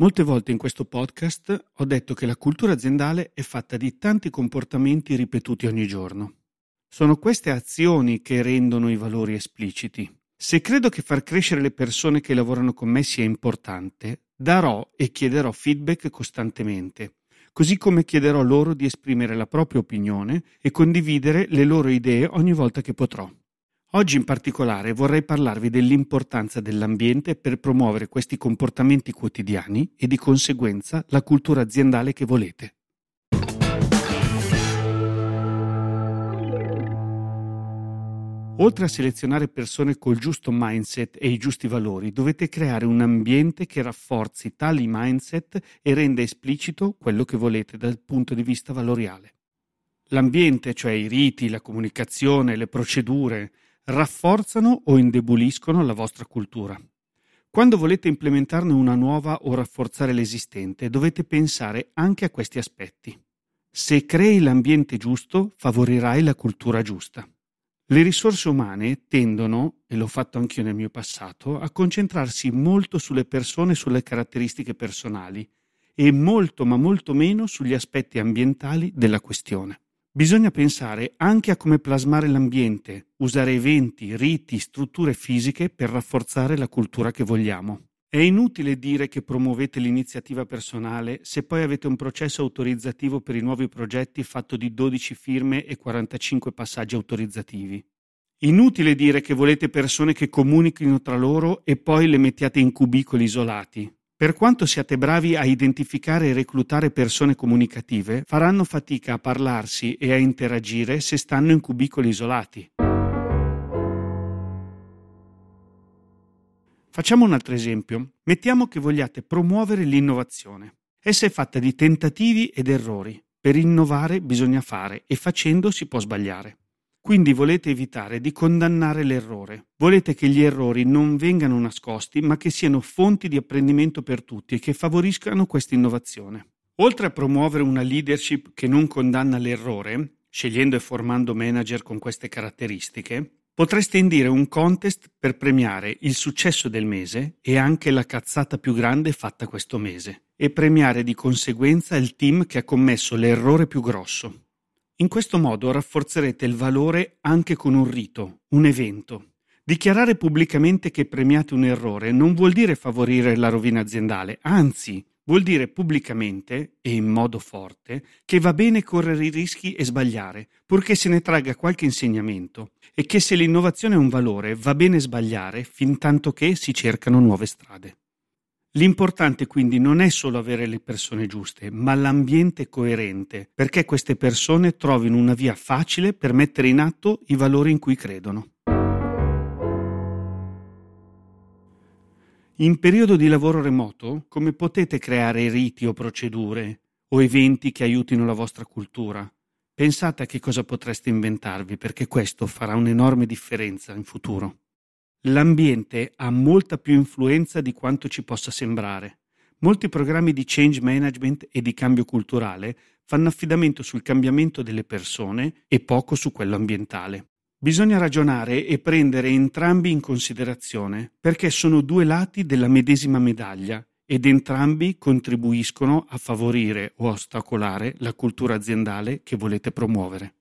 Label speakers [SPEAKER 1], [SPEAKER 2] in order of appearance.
[SPEAKER 1] Molte volte in questo podcast ho detto che la cultura aziendale è fatta di tanti comportamenti ripetuti ogni giorno. Sono queste azioni che rendono i valori espliciti. Se credo che far crescere le persone che lavorano con me sia importante, darò e chiederò feedback costantemente, così come chiederò loro di esprimere la propria opinione e condividere le loro idee ogni volta che potrò. Oggi in particolare vorrei parlarvi dell'importanza dell'ambiente per promuovere questi comportamenti quotidiani e di conseguenza la cultura aziendale che volete. Oltre a selezionare persone col giusto mindset e i giusti valori, dovete creare un ambiente che rafforzi tali mindset e renda esplicito quello che volete dal punto di vista valoriale. L'ambiente, cioè i riti, la comunicazione, le procedure, rafforzano o indeboliscono la vostra cultura. Quando volete implementarne una nuova o rafforzare l'esistente, dovete pensare anche a questi aspetti. Se crei l'ambiente giusto, favorirai la cultura giusta. Le risorse umane tendono, e l'ho fatto anch'io nel mio passato, a concentrarsi molto sulle persone e sulle caratteristiche personali e molto ma molto meno sugli aspetti ambientali della questione. Bisogna pensare anche a come plasmare l'ambiente, usare eventi, riti, strutture fisiche per rafforzare la cultura che vogliamo. È inutile dire che promuovete l'iniziativa personale se poi avete un processo autorizzativo per i nuovi progetti fatto di 12 firme e 45 passaggi autorizzativi. Inutile dire che volete persone che comunichino tra loro e poi le mettiate in cubicoli isolati, per quanto siate bravi a identificare e reclutare persone comunicative, faranno fatica a parlarsi e a interagire se stanno in cubicoli isolati. Facciamo un altro esempio. Mettiamo che vogliate promuovere l'innovazione. Essa è fatta di tentativi ed errori. Per innovare bisogna fare e facendo si può sbagliare. Quindi volete evitare di condannare l'errore. Volete che gli errori non vengano nascosti, ma che siano fonti di apprendimento per tutti e che favoriscano questa innovazione. Oltre a promuovere una leadership che non condanna l'errore, scegliendo e formando manager con queste caratteristiche, potreste indire un contest per premiare il successo del mese e anche la cazzata più grande fatta questo mese e premiare di conseguenza il team che ha commesso l'errore più grosso. In questo modo rafforzerete il valore anche con un rito, un evento. Dichiarare pubblicamente che premiate un errore non vuol dire favorire la rovina aziendale, anzi vuol dire pubblicamente e in modo forte che va bene correre i rischi e sbagliare, purché se ne tragga qualche insegnamento e che se l'innovazione è un valore va bene sbagliare fin tanto che si cercano nuove strade. L'importante quindi non è solo avere le persone giuste, ma l'ambiente coerente, perché queste persone trovino una via facile per mettere in atto i valori in cui credono. In periodo di lavoro remoto, come potete creare riti o procedure o eventi che aiutino la vostra cultura? Pensate a che cosa potreste inventarvi, perché questo farà un'enorme differenza in futuro. L'ambiente ha molta più influenza di quanto ci possa sembrare. Molti programmi di change management e di cambio culturale fanno affidamento sul cambiamento delle persone e poco su quello ambientale. Bisogna ragionare e prendere entrambi in considerazione perché sono due lati della medesima medaglia ed entrambi contribuiscono a favorire o ostacolare la cultura aziendale che volete promuovere.